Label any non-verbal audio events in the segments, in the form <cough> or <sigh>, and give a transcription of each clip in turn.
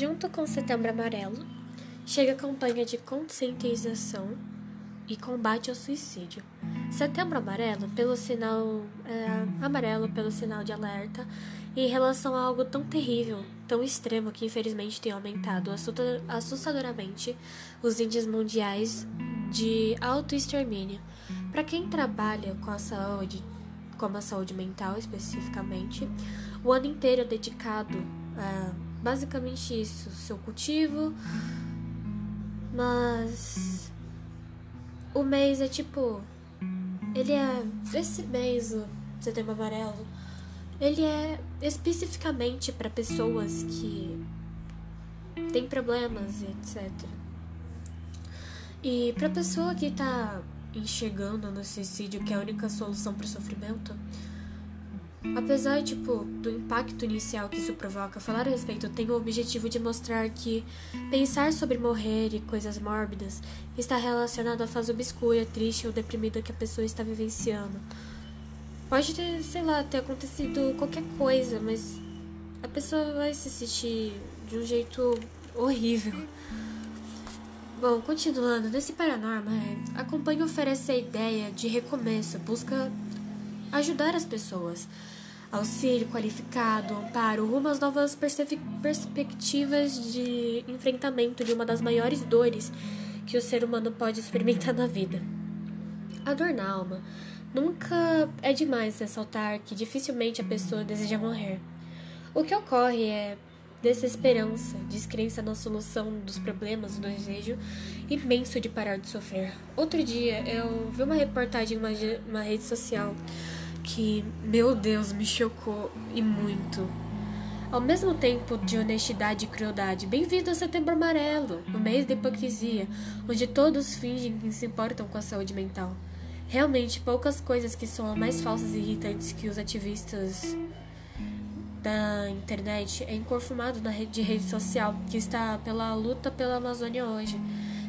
Junto com Setembro Amarelo, chega a campanha de conscientização e combate ao suicídio. Setembro Amarelo, pelo sinal é, amarelo pelo sinal de alerta em relação a algo tão terrível, tão extremo que infelizmente tem aumentado assustadoramente os índices mundiais de autoextermínio. Para quem trabalha com a saúde, como a saúde mental especificamente, o ano inteiro é dedicado a basicamente isso, seu cultivo, mas o mês é tipo ele é esse mês, o setembro amarelo, ele é especificamente para pessoas que têm problemas e etc. E para pessoa que tá enxergando no suicídio que é a única solução para sofrimento, apesar tipo do impacto inicial que isso provoca, falar a respeito tem o objetivo de mostrar que pensar sobre morrer e coisas mórbidas está relacionado à fase obscura, triste ou deprimida que a pessoa está vivenciando. Pode ter, sei lá, ter acontecido qualquer coisa, mas a pessoa vai se sentir de um jeito horrível. Bom, continuando, nesse Paranorma, a companhia oferece a ideia de recomeço, busca ajudar as pessoas. Auxílio qualificado, amparo, rumo às novas perspectivas de enfrentamento de uma das maiores dores que o ser humano pode experimentar na vida. A dor na alma. Nunca é demais ressaltar que dificilmente a pessoa deseja morrer. O que ocorre é desesperança, descrença na solução dos problemas, do desejo imenso de parar de sofrer. Outro dia eu vi uma reportagem em uma, uma rede social que, meu Deus, me chocou e muito. Ao mesmo tempo de honestidade e crueldade, bem-vindo ao Setembro Amarelo, no mês da hipocrisia, onde todos fingem que se importam com a saúde mental. Realmente, poucas coisas que são mais falsas e irritantes que os ativistas da internet é inconformado na rede, de rede social que está pela luta pela Amazônia hoje,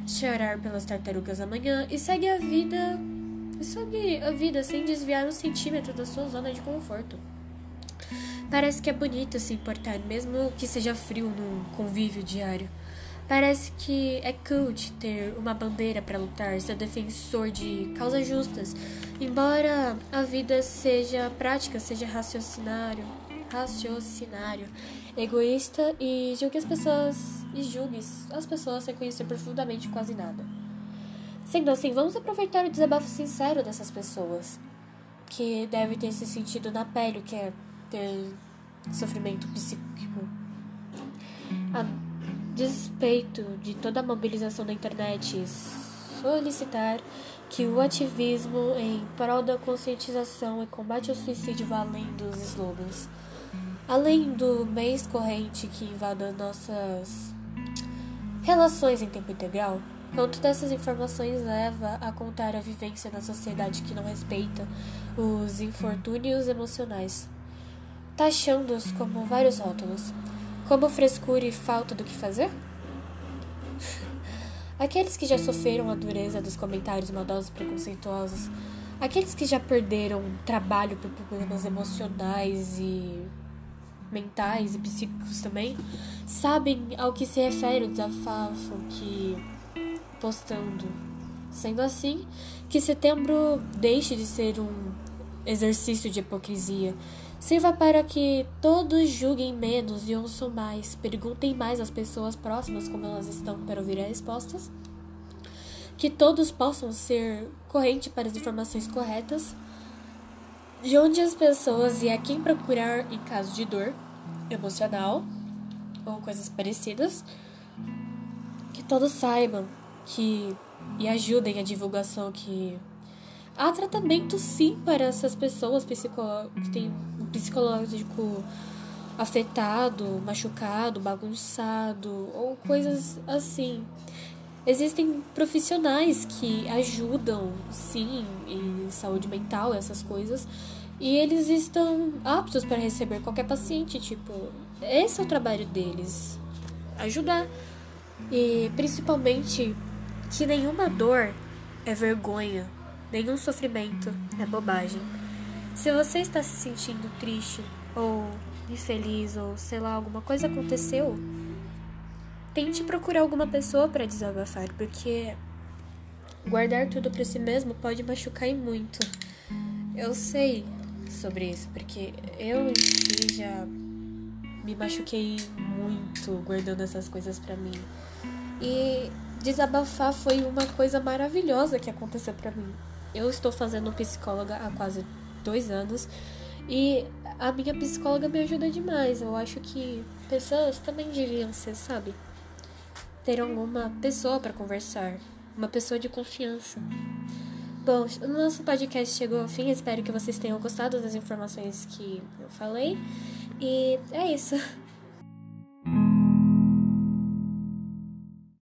chorar pelas tartarugas amanhã e segue a vida e segue a vida sem desviar um centímetro da sua zona de conforto. Parece que é bonito se importar, mesmo que seja frio no convívio diário. Parece que é cult ter uma bandeira para lutar, ser defensor de causas justas, embora a vida seja prática, seja raciocinário, raciocinário, egoísta e julgue as pessoas e julgue as pessoas sem conhecer profundamente quase nada. Sendo assim, vamos aproveitar o desabafo sincero dessas pessoas, que deve ter se sentido na pele o que é ter sofrimento psíquico. A despeito de toda a mobilização da internet, solicitar que o ativismo em prol da conscientização e combate ao suicídio vá além dos slogans. Além do mês corrente que invada nossas relações em tempo integral, quanto dessas informações leva a contar a vivência na sociedade que não respeita os infortúnios emocionais, taxando-os como vários rótulos, como frescura e falta do que fazer? <laughs> Aqueles que já sofreram a dureza dos comentários maldosos e preconceituosos, aqueles que já perderam trabalho por problemas emocionais e mentais e psíquicos também, sabem ao que se refere o desafafo que postando. Sendo assim, que setembro deixe de ser um exercício de hipocrisia. Sirva para que todos julguem menos e ouçam mais, perguntem mais às pessoas próximas como elas estão para ouvir as respostas. Que todos possam ser corrente para as informações corretas de onde as pessoas e a quem procurar em caso de dor emocional ou coisas parecidas, que todos saibam que e ajudem a divulgação que há tratamento sim para essas pessoas que têm um psicológico afetado, machucado, bagunçado ou coisas assim. Existem profissionais que ajudam, sim, em saúde mental, essas coisas, e eles estão aptos para receber qualquer paciente. Tipo, esse é o trabalho deles: ajudar. E principalmente que nenhuma dor é vergonha, nenhum sofrimento é bobagem. Se você está se sentindo triste ou infeliz ou sei lá, alguma coisa aconteceu, tente procurar alguma pessoa para desabafar, porque guardar tudo para si mesmo pode machucar e muito. Eu sei sobre isso, porque eu em si já me machuquei muito guardando essas coisas para mim. E desabafar foi uma coisa maravilhosa que aconteceu para mim. Eu estou fazendo psicóloga há quase dois anos e a minha psicóloga me ajuda demais. Eu acho que pessoas também deviam ser, sabe? Ter alguma pessoa para conversar, uma pessoa de confiança. Bom, o nosso podcast chegou ao fim. Espero que vocês tenham gostado das informações que eu falei. E é isso.